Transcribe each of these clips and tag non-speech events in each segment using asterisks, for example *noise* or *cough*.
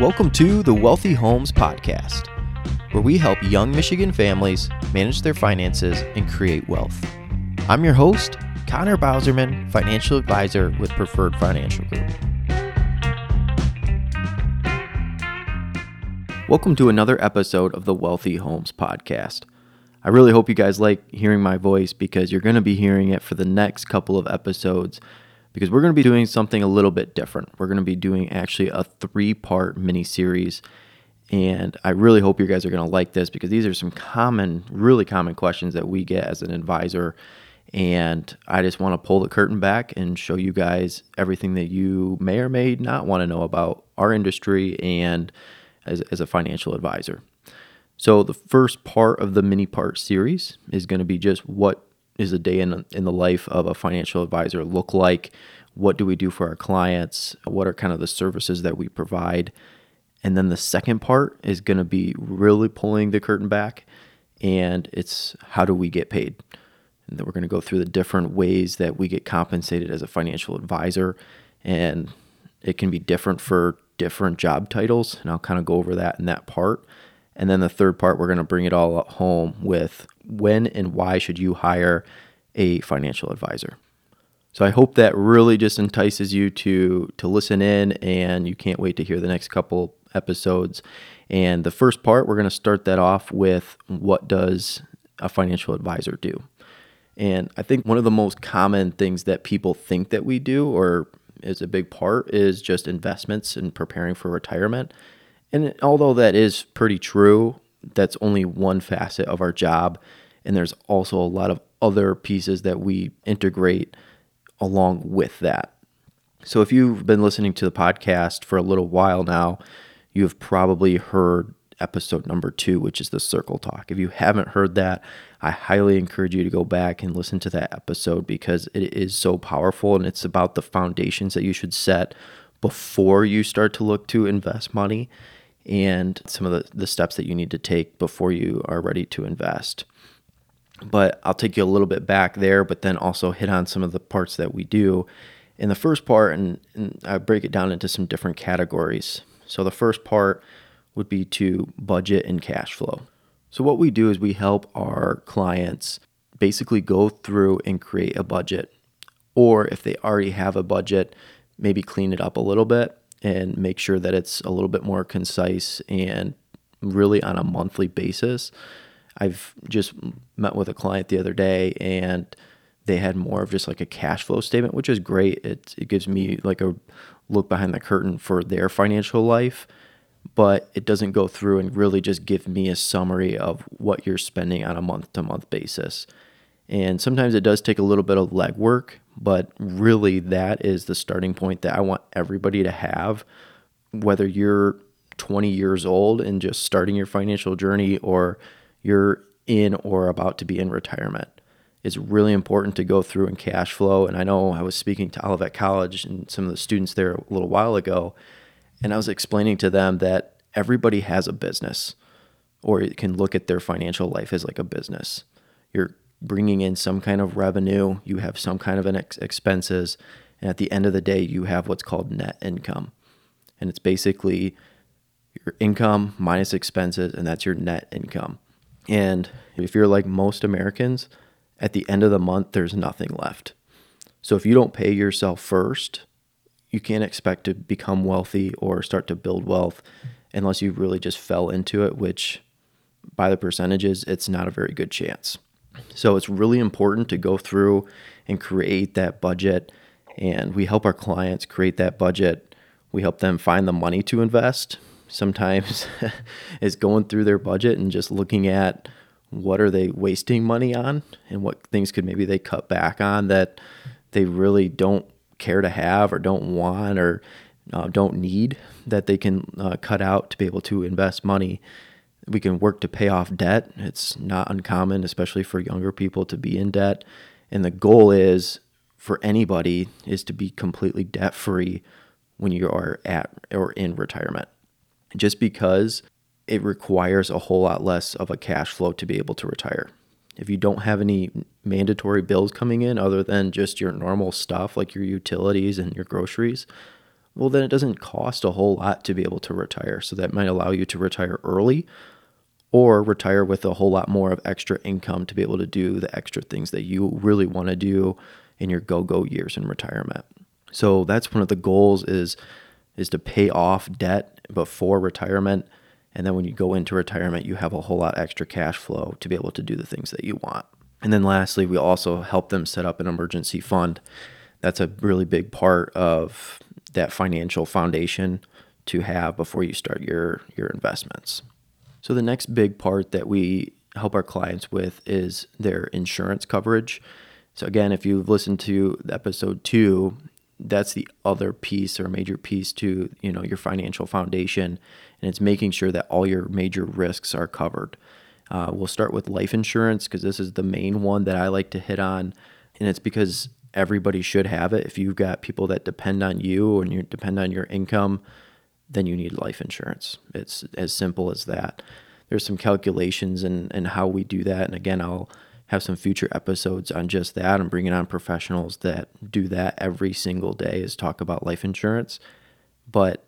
Welcome to the Wealthy Homes Podcast, where we help young Michigan families manage their finances and create wealth. I'm your host, Connor Bauserman, financial advisor with Preferred Financial Group. Welcome to another episode of the Wealthy Homes Podcast. I really hope you guys like hearing my voice because you're going to be hearing it for the next couple of episodes because we're going to be doing something a little bit different. We're going to be doing actually a three part mini series. And I really hope you guys are going to like this because these are some common, really common questions that we get as an advisor. And I just want to pull the curtain back and show you guys everything that you may or may not want to know about our industry and as, as a financial advisor. So, the first part of the mini part series is going to be just what is a day in, in the life of a financial advisor look like? What do we do for our clients? What are kind of the services that we provide? And then the second part is going to be really pulling the curtain back, and it's how do we get paid? And then we're going to go through the different ways that we get compensated as a financial advisor, and it can be different for different job titles, and I'll kind of go over that in that part. And then the third part, we're going to bring it all home with when and why should you hire a financial advisor. So I hope that really just entices you to to listen in and you can't wait to hear the next couple episodes. And the first part, we're going to start that off with what does a financial advisor do? And I think one of the most common things that people think that we do or is a big part is just investments and preparing for retirement. And although that is pretty true, that's only one facet of our job. And there's also a lot of other pieces that we integrate along with that. So if you've been listening to the podcast for a little while now, you have probably heard episode number two, which is the circle talk. If you haven't heard that, I highly encourage you to go back and listen to that episode because it is so powerful and it's about the foundations that you should set before you start to look to invest money and some of the, the steps that you need to take before you are ready to invest. But I'll take you a little bit back there, but then also hit on some of the parts that we do. In the first part, and, and I break it down into some different categories. So the first part would be to budget and cash flow. So, what we do is we help our clients basically go through and create a budget, or if they already have a budget, maybe clean it up a little bit and make sure that it's a little bit more concise and really on a monthly basis. I've just met with a client the other day and they had more of just like a cash flow statement, which is great. It, it gives me like a look behind the curtain for their financial life, but it doesn't go through and really just give me a summary of what you're spending on a month to month basis. And sometimes it does take a little bit of legwork, but really that is the starting point that I want everybody to have, whether you're 20 years old and just starting your financial journey or you're in or about to be in retirement. It's really important to go through and cash flow. And I know I was speaking to Olivet College and some of the students there a little while ago, and I was explaining to them that everybody has a business or you can look at their financial life as like a business. You're bringing in some kind of revenue, you have some kind of an ex- expenses, and at the end of the day, you have what's called net income. And it's basically your income minus expenses, and that's your net income. And if you're like most Americans, at the end of the month, there's nothing left. So if you don't pay yourself first, you can't expect to become wealthy or start to build wealth unless you really just fell into it, which by the percentages, it's not a very good chance. So it's really important to go through and create that budget. And we help our clients create that budget. We help them find the money to invest sometimes *laughs* is going through their budget and just looking at what are they wasting money on and what things could maybe they cut back on that they really don't care to have or don't want or uh, don't need that they can uh, cut out to be able to invest money. We can work to pay off debt. It's not uncommon, especially for younger people, to be in debt. And the goal is for anybody is to be completely debt free when you are at or in retirement just because it requires a whole lot less of a cash flow to be able to retire. If you don't have any mandatory bills coming in other than just your normal stuff like your utilities and your groceries, well, then it doesn't cost a whole lot to be able to retire. So that might allow you to retire early or retire with a whole lot more of extra income to be able to do the extra things that you really want to do in your go-go years in retirement. So that's one of the goals is is to pay off debt before retirement and then when you go into retirement you have a whole lot extra cash flow to be able to do the things that you want. And then lastly, we also help them set up an emergency fund. That's a really big part of that financial foundation to have before you start your your investments. So the next big part that we help our clients with is their insurance coverage. So again, if you've listened to episode 2, that's the other piece or major piece to, you know, your financial foundation and it's making sure that all your major risks are covered. Uh, we'll start with life insurance because this is the main one that I like to hit on and it's because everybody should have it. If you've got people that depend on you and you depend on your income, then you need life insurance. It's as simple as that. There's some calculations and and how we do that. And again, I'll have some future episodes on just that. I'm bringing on professionals that do that every single day is talk about life insurance. But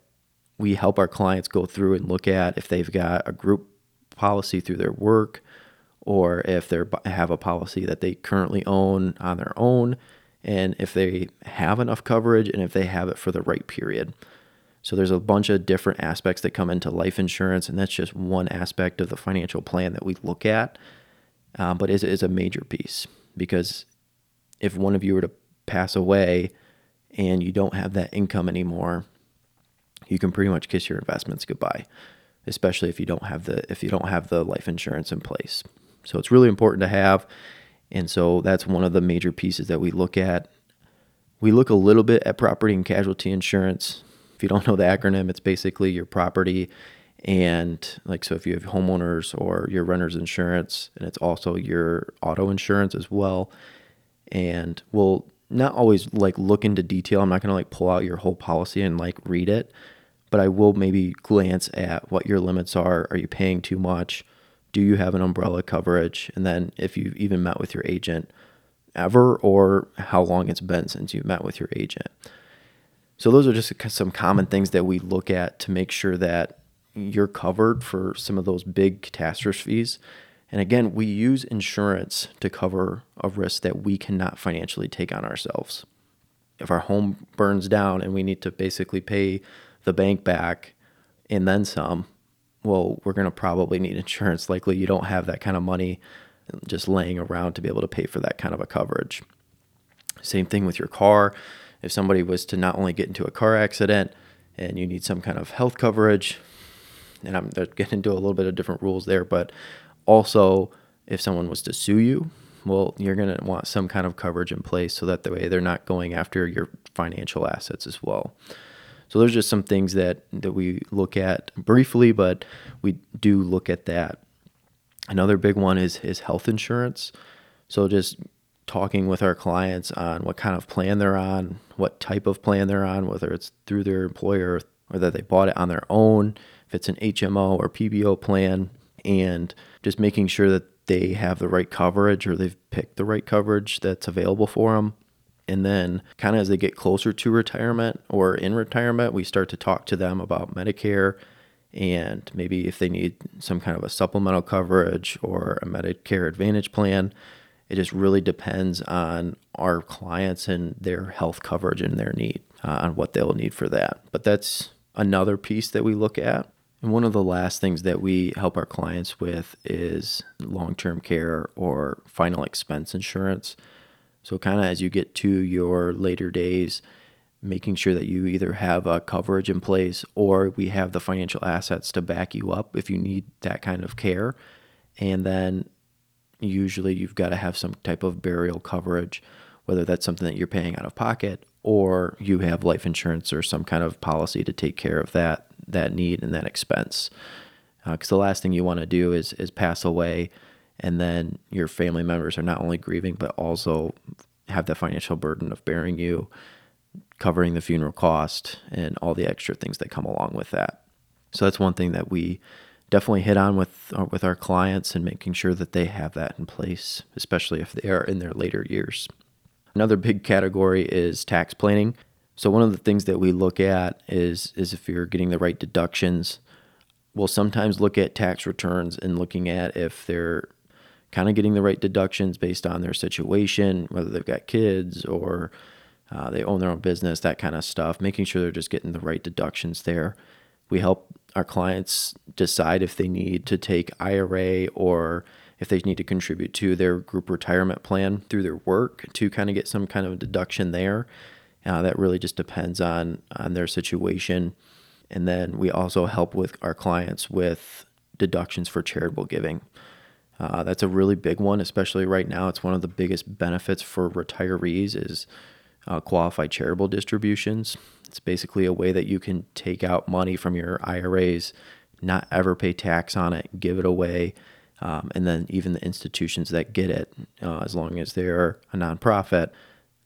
we help our clients go through and look at if they've got a group policy through their work or if they have a policy that they currently own on their own and if they have enough coverage and if they have it for the right period. So there's a bunch of different aspects that come into life insurance, and that's just one aspect of the financial plan that we look at. Um, but it is a major piece because if one of you were to pass away and you don't have that income anymore, you can pretty much kiss your investments goodbye, especially if you don't have the if you don't have the life insurance in place. So it's really important to have. And so that's one of the major pieces that we look at. We look a little bit at property and casualty insurance. You don't know the acronym, it's basically your property and like so if you have homeowners or your renter's insurance and it's also your auto insurance as well. And we'll not always like look into detail. I'm not going to like pull out your whole policy and like read it, but I will maybe glance at what your limits are. Are you paying too much? do you have an umbrella coverage? And then if you've even met with your agent ever or how long it's been since you met with your agent. So those are just some common things that we look at to make sure that you're covered for some of those big catastrophes. And again, we use insurance to cover a risk that we cannot financially take on ourselves. If our home burns down and we need to basically pay the bank back and then some, well, we're going to probably need *laughs* insurance. Likely you don't have that kind of money just laying around to be able to pay for that kind of a coverage. Same thing with your car. If somebody was to not only get into a car accident and you need some kind of health coverage, and I'm getting into a little bit of different rules there, but also if someone was to sue you, well, you're going to want some kind of coverage in place so that the way they're not going after your financial assets as well. So there's just some things that that we look at briefly, but we do look at that. Another big one is is health insurance. So just talking with our clients on what kind of plan they're on, what type of plan they're on, whether it's through their employer or that they bought it on their own, if it's an HMO or PPO plan, and just making sure that they have the right coverage or they've picked the right coverage that's available for them. And then, kind of as they get closer to retirement or in retirement, we start to talk to them about Medicare and maybe if they need some kind of a supplemental coverage or a Medicare Advantage plan. It just really depends on our clients and their health coverage and their need uh, on what they'll need for that. But that's another piece that we look at. And one of the last things that we help our clients with is long term care or final expense insurance. So, kind of as you get to your later days, making sure that you either have a coverage in place or we have the financial assets to back you up if you need that kind of care. And then usually you've got to have some type of burial coverage, whether that's something that you're paying out of pocket or you have life insurance or some kind of policy to take care of that that need and that expense. Because uh, the last thing you want to do is is pass away and then your family members are not only grieving but also have the financial burden of bearing you covering the funeral cost and all the extra things that come along with that so that's one thing that we definitely hit on with uh, with our clients and making sure that they have that in place especially if they are in their later years another big category is tax planning So one of the things that we look at is is if you're getting the right deductions. We'll sometimes look at tax returns and looking at if they're kind of getting the right deductions based on their situation, whether they've got kids or uh, they own their own business, that kind of stuff, making sure they're just getting the right deductions there. We help our clients decide if they need to take IRA or if they need to contribute to their group retirement plan through their work to kind of get some kind of deduction there. Uh, that really just depends on on their situation. And then we also help with our clients with deductions for charitable giving. Uh, that's a really big one, especially right now. It's one of the biggest benefits for retirees is uh, qualified charitable distributions. It's basically a way that you can take out money from your IRAs, not ever pay tax on it, give it away, um, and then even the institutions that get it, uh, as long as they're a nonprofit,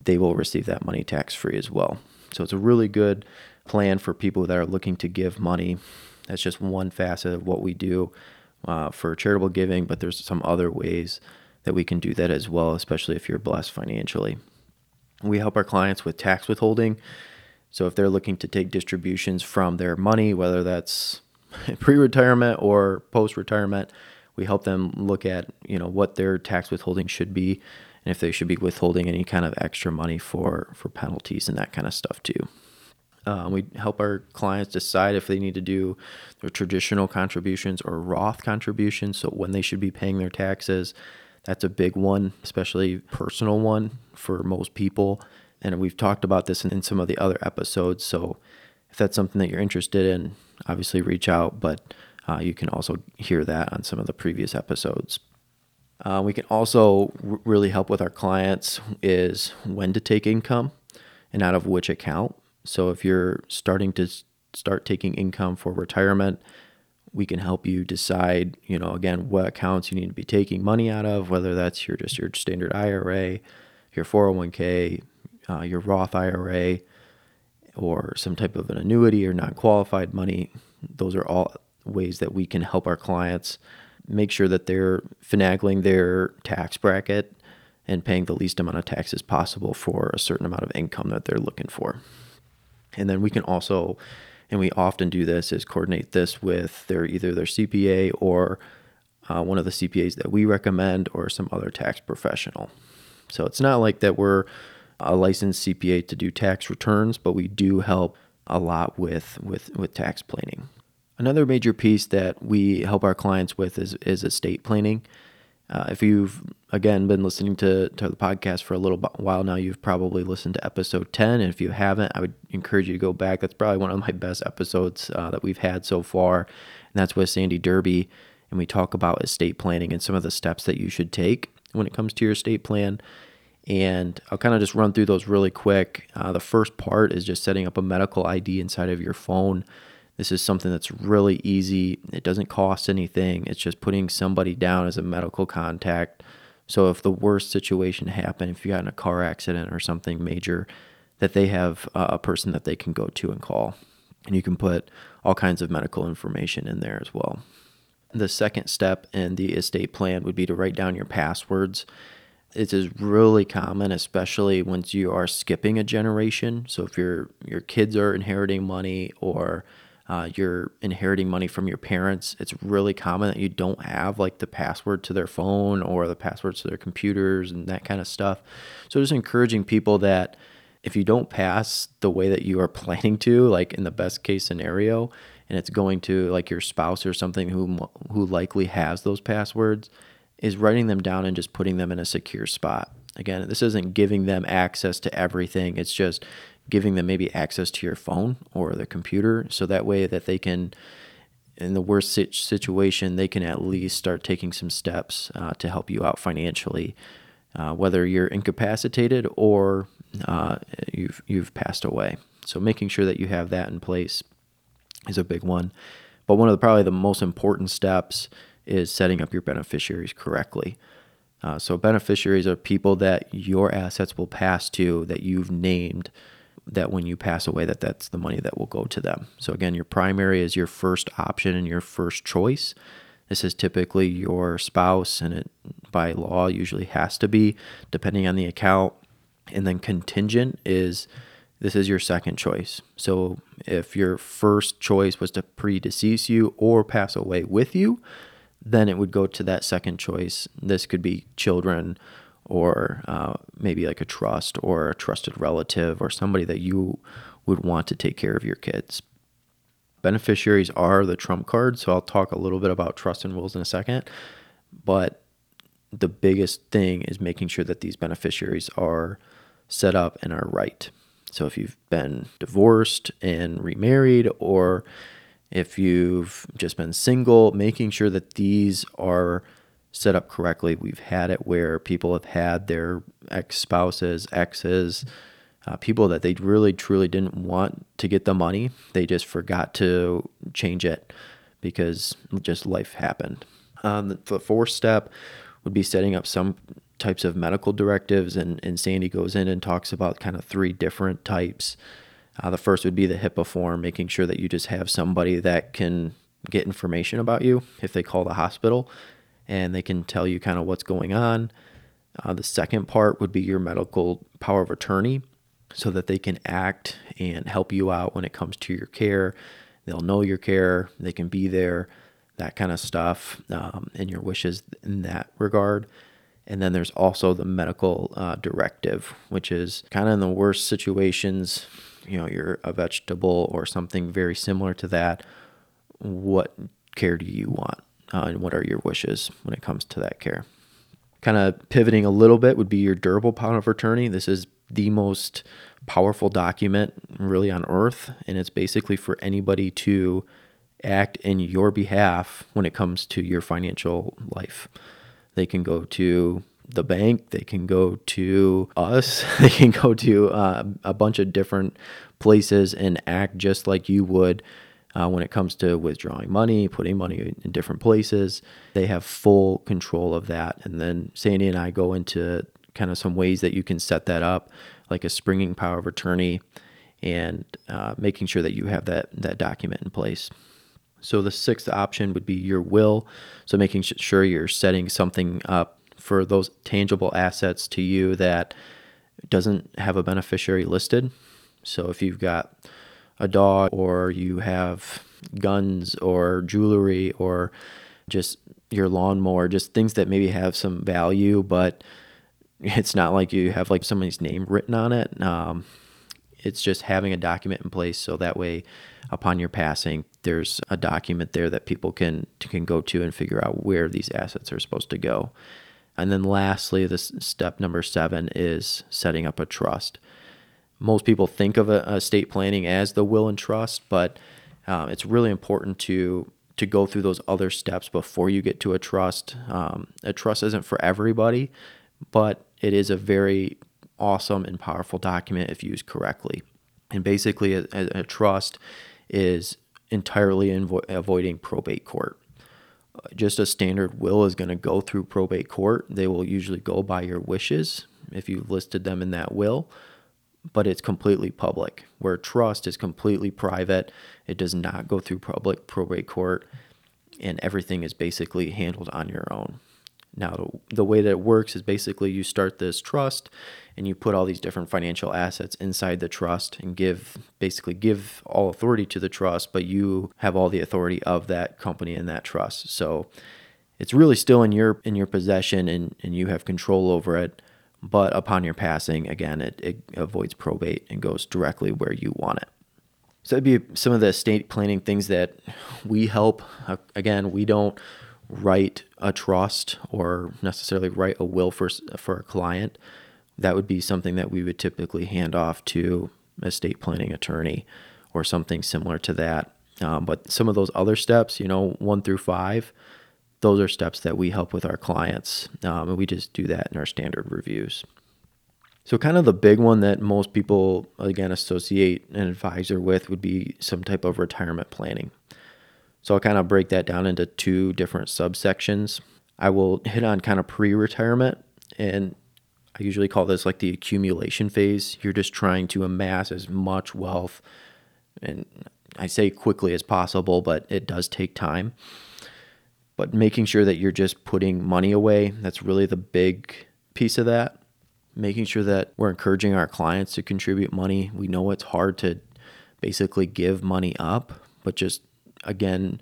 they will receive that money tax free as well. So it's a really good plan for people that are looking to give money. That's just one facet of what we do uh, for charitable giving, but there's some other ways that we can do that as well, especially if you're blessed financially. We help our clients with tax withholding. So if they're looking to take distributions from their money, whether that's *laughs* pre-retirement or post-retirement, we help them look at you know what their tax withholding should be and if they should be withholding any kind of extra money for for penalties and that kind of stuff too. Um, we help our clients decide if they need to do their traditional contributions or Roth contributions. So when they should be paying their taxes, that's a big one, especially personal one for most people. And we've talked about this in, in some of the other episodes. So if that's something that you're interested in, obviously reach out. But uh, you can also hear that on some of the previous episodes. Uh, we can also r- really help with our clients is when to take income and out of which account. So if you're starting to start taking income for retirement, we can help you decide, you know, again, what accounts you need to be taking money out of, whether that's your just your standard IRA, your 401k, uh, your Roth IRA, or some type of an annuity or non-qualified money. Those are all ways that we can help our clients make sure that they're finagling their tax bracket and paying the least amount of taxes possible for a certain amount of income that they're looking for. And then we can also, and we often do this, is coordinate this with their either their CPA or uh, one of the CPAs that we recommend or some other tax professional. So it's not like that we're a licensed CPA to do tax returns, but we do help a lot with with with tax planning. Another major piece that we help our clients with is, is estate planning. Uh, if you've again been listening to, to the podcast for a little while now, you've probably listened to episode 10. And if you haven't, I would encourage you to go back. That's probably one of my best episodes uh, that we've had so far. And that's with Sandy Derby. And we talk about estate planning and some of the steps that you should take when it comes to your estate plan. And I'll kind of just run through those really quick. Uh, the first part is just setting up a medical ID inside of your phone. This is something that's really easy. It doesn't cost anything. It's just putting somebody down as a medical contact. So if the worst situation happened, if you got in a car accident or something major, that they have a person that they can go to and call. And you can put all kinds of medical information in there as well. The second step in the estate plan would be to write down your passwords. It is really common, especially once you are skipping a generation. So if your your kids are inheriting money or uh, you're inheriting money from your parents, it's really common that you don't have like the password to their phone or the passwords to their computers and that kind of stuff. So just encouraging people that if you don't pass the way that you are *laughs* planning to, like in the best case scenario, and it's going to like your spouse or something who who likely has those passwords, is writing them down and just putting them in a secure spot. Again, this isn't giving them access to everything. It's just giving them maybe access to your phone or the computer so that way that they can in the worst situation they can at least start taking some steps uh, to help you out financially. Uh, whether you're incapacitated or uh, you've you've passed away. So making sure that you have that in place is a big one. But one of the probably the most important steps is setting up your beneficiaries correctly. Uh, so beneficiaries are people that your assets will pass to that you've named that when you pass away that that's the money that will go to them. So again, your primary is your first option and your first choice. This is typically your spouse and it by law usually has to be depending on the account. And then contingent is this is your second choice. So if your first choice was to predecease you or pass away with you, then it would go to that second choice. This could be children or uh, maybe like a trust or a trusted relative or somebody that you would want to take care of your kids. Beneficiaries are the trump card, so I'll talk a little bit about trust and wills in a second. But the biggest thing is making sure that these beneficiaries are set up and are right. So if you've been divorced and remarried, or if you've just been single, making sure that these are set up correctly. We've had it where people have had their ex spouses, exes, uh, people that they really truly didn't want to get the money. They just forgot to change it because just life happened. Um, the fourth step would be setting up some types of medical directives, and, and Sandy goes in and talks about kind of three different types. Uh, the first would be the HIPAA form, making sure that you just have somebody that can get information about you if they call the hospital and they can tell you kind of what's going on. Uh, the second part would be your medical power of attorney so that they can act and help you out when it comes to your care. They'll know your care, they can be there, that kind of stuff, um, and your wishes in that regard. And then there's also the medical uh, directive, which is kind of in the worst situations, you know, you're a vegetable or something very similar to that. What care do you want? Uh, and what are your wishes when it comes to that care? Kind of pivoting a little bit would be your durable power of attorney. This is the most powerful document really on earth, and it's basically for anybody to act in your behalf when it comes to your financial life. They can go to the bank, they can go to us, *laughs* they can go to uh, a bunch of different places and act just like you would uh, when it comes to withdrawing money, putting money in different places. They have full control of that. And then Sandy and I go into kind of some ways that you can set that up, like a springing power of attorney and uh, making sure that you have that, that document in place. So the sixth option would be your will. So making sure you're setting something up for those tangible assets to you that doesn't have a beneficiary listed. So if you've got a dog or you have guns or jewelry or just your lawnmower, just things that maybe have some value, but it's not like you have like somebody's name written on it. Um, it's just having a document in place so that way upon your passing there's a document there that people can can go to and figure out where these assets are supposed to go and then lastly this step number seven is setting up a trust most people think of estate planning as the will and trust, but um, it's really important to to go through those other steps before you get to a trust. Um, a trust isn't for everybody, but it is a very awesome and powerful document if used correctly. And basically, a, a trust is entirely invo- avoiding probate court. Just a standard will is going to go through probate court. They will usually go by your wishes if you've listed them in that will but it's completely public. Where trust is completely private, it does not go through public probate court, and everything is basically handled on your own. Now, the way that it works is basically you start this trust and you put all these different financial assets inside the trust and give basically give all authority to the trust, but you have all the authority of that company and that trust. So it's really still in your in your possession and, and you have control over it but upon your passing, again, it, it avoids probate and goes directly where you want it. So that'd be some of the estate planning things that we help. Uh, again, we don't write a trust or necessarily write a will for for a client. That would be something that we would typically hand off to estate planning attorney or something similar to that. Um, but some of those other steps, you know, one through five, those are steps that we help with our clients. Um, and we just do that in our standard reviews. So, kind of the big one that most people, again, associate an advisor with would be some type of retirement planning. So, I'll kind of break that down into two different subsections. I will hit on kind of pre retirement, and I usually call this like the accumulation phase. You're just trying to amass as much wealth, and I say quickly as possible, but it does take time but making sure that you're just putting money away that's really the big piece of that making sure that we're encouraging our clients to contribute money. We know it's hard to basically give money up, but just again,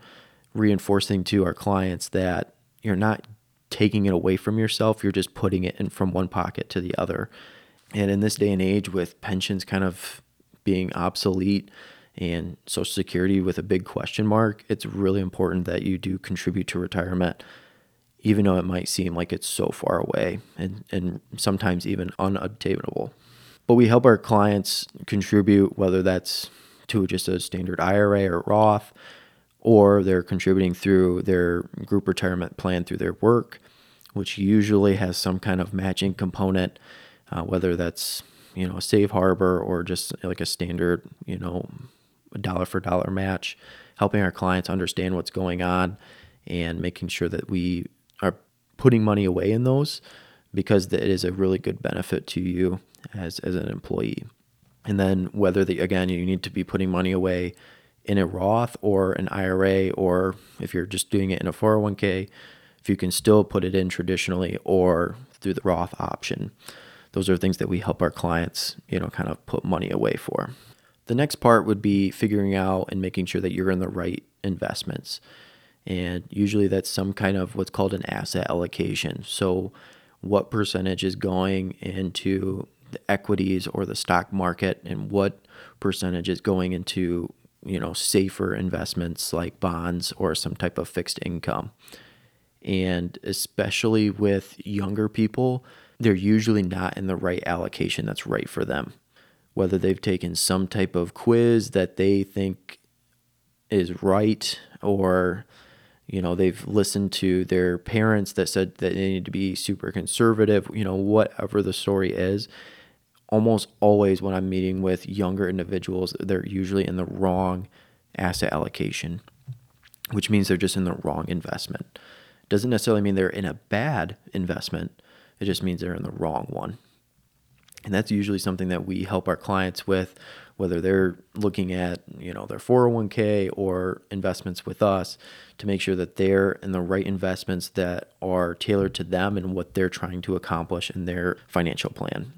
reinforcing to our clients that you're not taking it away from yourself, you're just putting it in from one pocket to the other. And in this day and age, with pensions kind of being obsolete and Social Security with a big question mark, it's really important that you do contribute to retirement, even though it might seem like it's so far away and, and sometimes even unobtainable. But we help our clients contribute, whether that's to just a standard IRA or Roth, or they're contributing through their group retirement plan through their work, which usually has some kind of matching component, uh, whether that's you know a safe harbor or just like a standard you know a dollar for dollar match, helping our clients understand what's going on and making sure that we are putting money away in those because it is a really good benefit to you as, as an employee. And then whether the again you need to be putting money away in a Roth or an IRA or if you're just doing it in a 401k, if you can still put it in traditionally or through the Roth option. Those are things that we help our clients, you know, kind of put money away for. The next part would be figuring out and making sure that you're in the right investments. And usually that's some kind of what's called an asset allocation. So, what percentage is going into the equities or the stock market, and what percentage is going into you know safer investments like bonds or some type of fixed income. And especially with younger people, they're usually not in the right allocation that's right for them whether they've taken some type of quiz that they think is right or you know they've listened to their parents that said that they need to be super conservative you know whatever the story is. Almost always when i'm meeting with younger individuals they're usually in the wrong asset allocation which means they're just in the wrong investment. Doesn't necessarily mean they're in a bad investment. It just means they're in the wrong one and that's usually something that we help our clients with whether they're looking at you know their 401k or investments with us to make sure that they're in the right investments that are tailored to them and what they're trying to accomplish in their financial plan.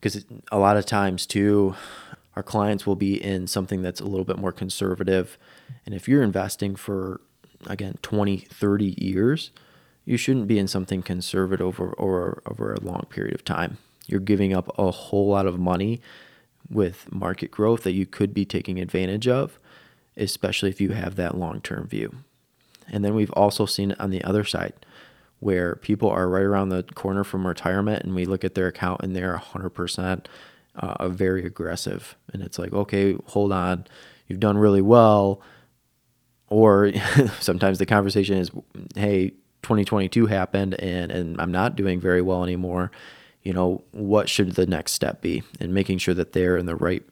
Because a lot of times too our clients will be in something that's a little bit more conservative. And if you're investing for again 20 30 years you shouldn't be in something conservative over, over, over a long period of time you're giving up a whole lot of money with market growth that you could be taking advantage of, especially if you have that long term view. And then we've also seen on the other side where people are right around the corner from retirement and we look at their account and they're 100% uh, very aggressive. And it's like, okay, hold on, you've done really well. Or *laughs* sometimes the conversation is, hey, 2022 happened and, and I'm not doing very well anymore you know, what should the next step be and making sure that they're in the right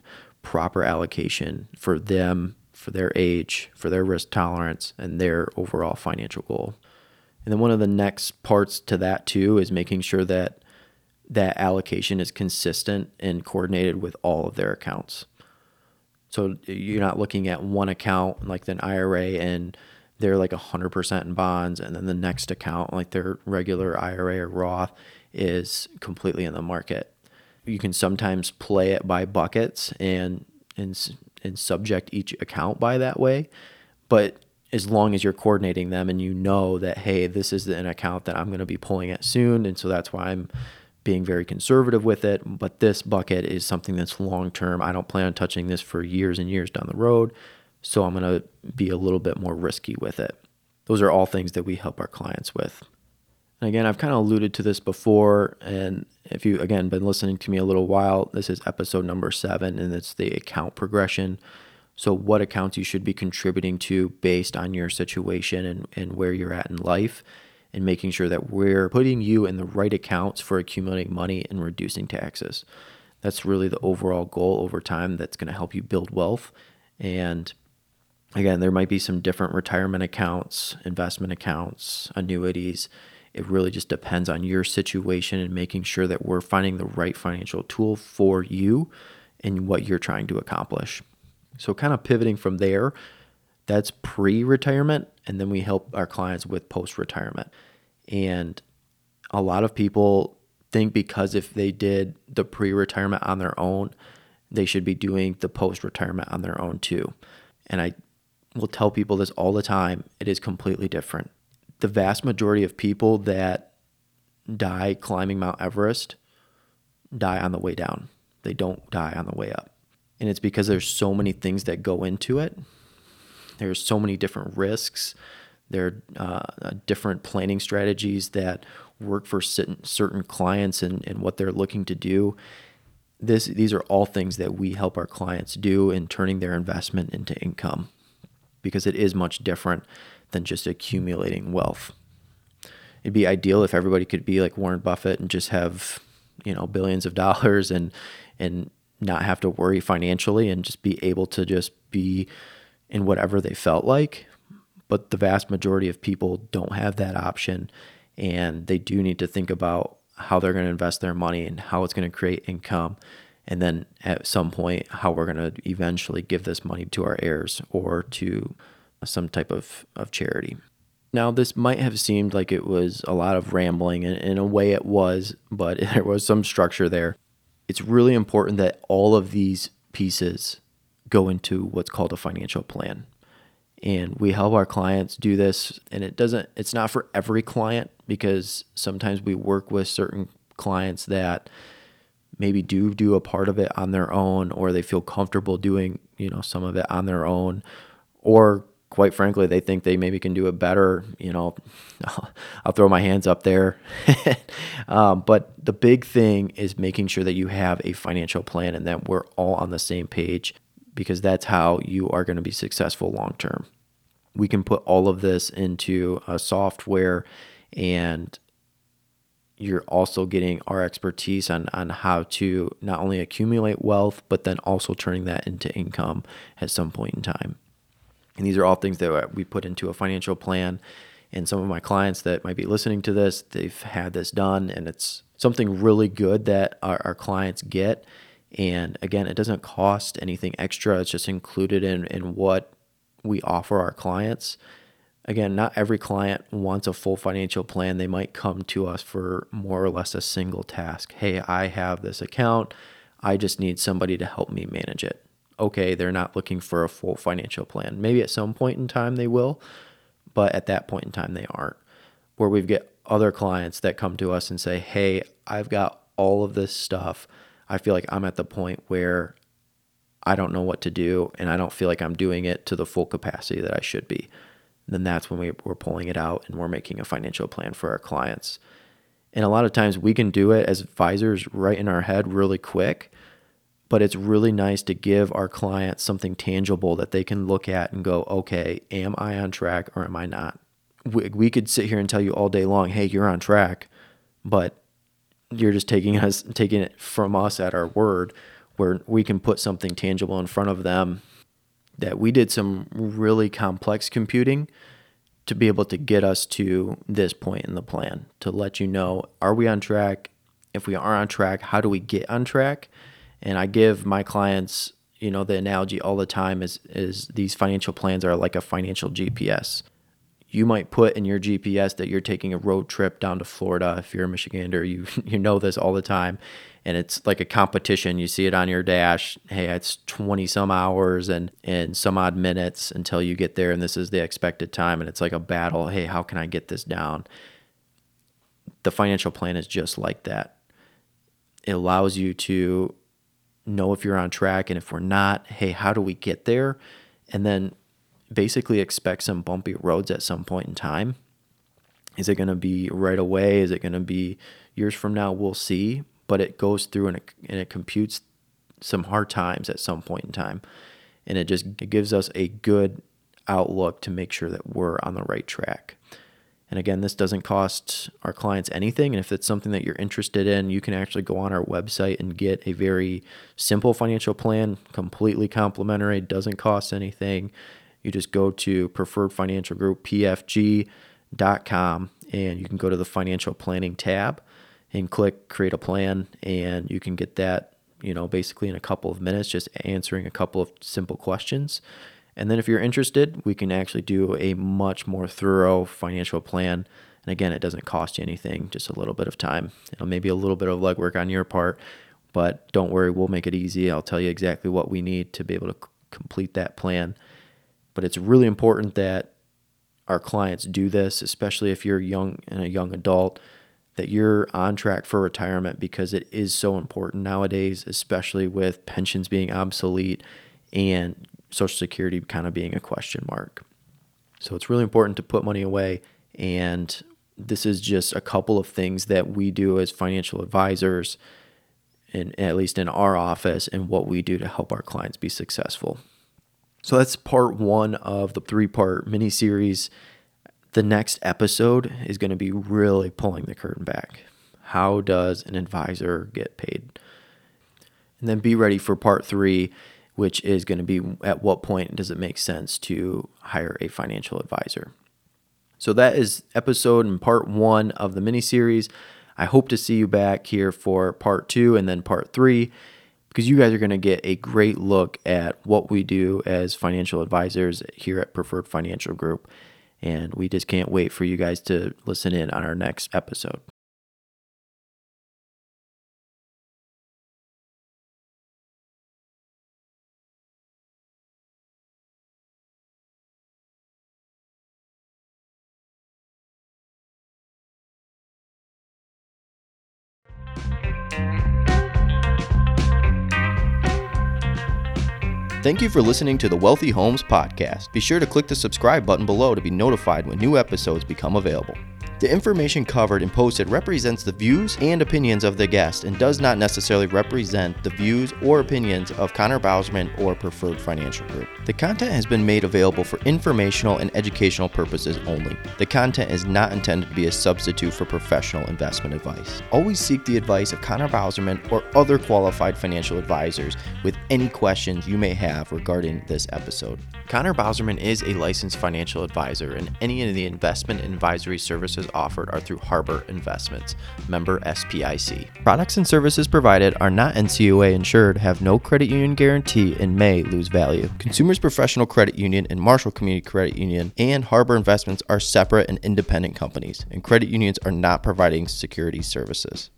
proper allocation for them, for their age, for their risk tolerance, and their overall financial goal. And then one of the next parts to that too is making sure that that allocation is consistent and coordinated with all of their accounts. So you're not looking at one account like an IRA and they're like 100% in bonds and then the next account like their regular IRA or Roth is completely in the market. You can sometimes play it by buckets and and and subject each account by that way, but as long as you're coordinating them and you know that hey, this is an account that I'm going to be pulling at soon, and so that's why I'm being very conservative with it. But this bucket is something that's long term. I don't plan on touching this for years and years down the road, so I'm going to be a little bit more risky with it. Those are all things that we help our clients with. And again, I've kind of alluded to this before. And if you, again, been listening to me a little while, this is episode number seven, and it's the account progression. So, what accounts you should be contributing to based on your situation and, and where you're at in life, and making sure that we're putting you in the right accounts for accumulating money and reducing taxes. That's really the overall goal over time that's going to help you build wealth. And again, there might be some different retirement accounts, investment accounts, annuities it really just depends on your situation and making sure that we're finding the right financial tool for you and what you're trying to accomplish. So, kind of pivoting from there, that's pre retirement. And then we help our clients with post retirement. And a lot of people think because if they did the pre retirement on their own, they should be doing the post retirement on their own too. And I will tell people this all the time it is completely different. The vast majority of people that die climbing Mount Everest die on the way down, they don't die on the way up. And it's because there's so many things that go into it. There's so many different risks. There are uh, different planning strategies that work for certain clients and, and what they're looking to do. This, these are all things that we help our clients do in turning their investment into income because it is much different than just accumulating wealth. It'd be ideal if everybody could be like Warren Buffett and just have, you know, billions of dollars and and not have to worry financially and just be able to just be in whatever they felt like. But the vast majority of people don't have that option and they do need to think about how they're going to invest their money and how it's going to create income and then at some point how we're going to eventually give this money to our heirs or to some type of, of charity. Now this might have seemed like it was a lot of rambling and in a way it was but *laughs* there was some structure there. It's really important that all of these pieces go into what's called a financial plan. And we help our clients do this and it doesn't it's not for every client because sometimes we work with certain clients that maybe do do a part of it on their own or they feel comfortable doing you know some of it on their own or quite frankly they think they maybe can do it better you know. *laughs* I'll throw my hands up there. *laughs* Um, but the big thing is making sure that you have a financial plan and that we're all on the same page because that's how you are going to be successful long term. We can put all of this into a software and you're also getting our expertise on, on how to not only accumulate wealth, but then also turning that into income at some point in time. And these are all things that we put into a financial plan. And some of my clients that might be listening to this, they've had this done, and it's something really good that our, our clients get. And again, it doesn't cost anything extra, it's just included in, in what we offer our clients again, not every client wants a full financial plan. They might come to us for more or less a single task. Hey, I have this account. I just need somebody to help me manage it. Okay, they're not looking for a full financial plan. Maybe at some point in time they will, but at that point in time they aren't. Where we've got other clients that come to us and say, Hey, I've got all of this stuff. I feel like I'm at the point where I don't know what to do and I don't feel like I'm doing it to the full capacity that I should be then that's when we, we're pulling it out and we're making a financial plan for our clients. And a lot of times we can do it as advisors right in our head really quick, but it's really nice to give our clients something tangible that they can look at and go, okay, am I on track or am I not? We, we could sit here and tell you all day long, hey, you're on track, but you're just taking us taking it from us at our word where we can put something tangible in front of them that we did some really complex computing to be able to get us to this point in the plan to let you know are we on track if we are on track how do we get on track and i give my clients you know the analogy all the time is is these financial plans are like a financial gps you might put in your GPS that you're taking a road trip down to Florida. If you're a Michigander, you *laughs* you know this all the time, and it's like a competition. You see it on your dash. Hey, it's 20 some hours and and some odd minutes until you get there, and this is the expected time, and it's like a battle. Hey, how can I get this down? The financial plan is just like that. It allows you to know if you're on track, and if we're not, hey, how do we get there? And then basically expect some bumpy roads at some point in time. Is it going to be right away? Is it going to be years from now? We'll see but it goes through and it, and it computes some hard times at some point in time. And it just it gives us a good outlook to make sure that we're on the right track. And again, this doesn't cost our clients anything. And if it's something that you're interested in, you can actually go on our website and get a very simple financial plan, completely complimentary, doesn't cost anything. You just go to Preferred Financial Group, PFG.com, and you can go to the financial planning tab and click create a plan and you can get that you know basically in a couple of minutes just answering a couple of simple questions and then if you're interested we can actually do a much more thorough financial plan And again, it doesn't cost you anything, just a little bit of time. It'll maybe a little bit of legwork on your part, but don't worry, we'll make it easy. I'll tell you exactly what we need to be able to c- complete that plan. But it's really important that our clients do this, especially if you're young and a young adult, that you're on track for retirement because it is so important nowadays, especially with pensions being obsolete and Social Security kind of being a question mark. So it's really important to put money away. And this is just a couple of things that we do as financial advisors, and at least in our office, and what we do to help our clients be successful. So that's part one of the three part mini series. The next episode is going to be really pulling the curtain back. How does an advisor get paid? And then be ready for part three, which is going to be at what point does it make sense to hire a financial advisor? So that is episode and part one of the mini series. I hope to see you back here for part two and then part three because you guys are going to get a great look at what we do as financial advisors here at Preferred Financial Group. And we just can't wait for you guys to listen in on our next episode. Thank you for listening to the Wealthy Homes Podcast. Be sure to click the subscribe button below to be notified when new episodes become available. The information covered and posted represents the views and opinions of the guest and does not necessarily represent the views or opinions of Connor Bauserman or Preferred Financial Group. The content has been made available for informational and educational purposes only. The content is not intended to be a substitute for professional investment advice. Always seek the advice of Connor Bauserman or other qualified financial advisors with any questions you may have regarding this episode. Connor Bauserman is a licensed financial advisor, and any of the investment advisory services offered are through Harbour Investments, member SIPC. Products and services provided are not NCUA insured, have no credit union guarantee, and may lose value. Consumers Professional Credit Union and Marshall Community Credit Union and Harbour Investments are separate and independent companies, and credit unions are not providing security services.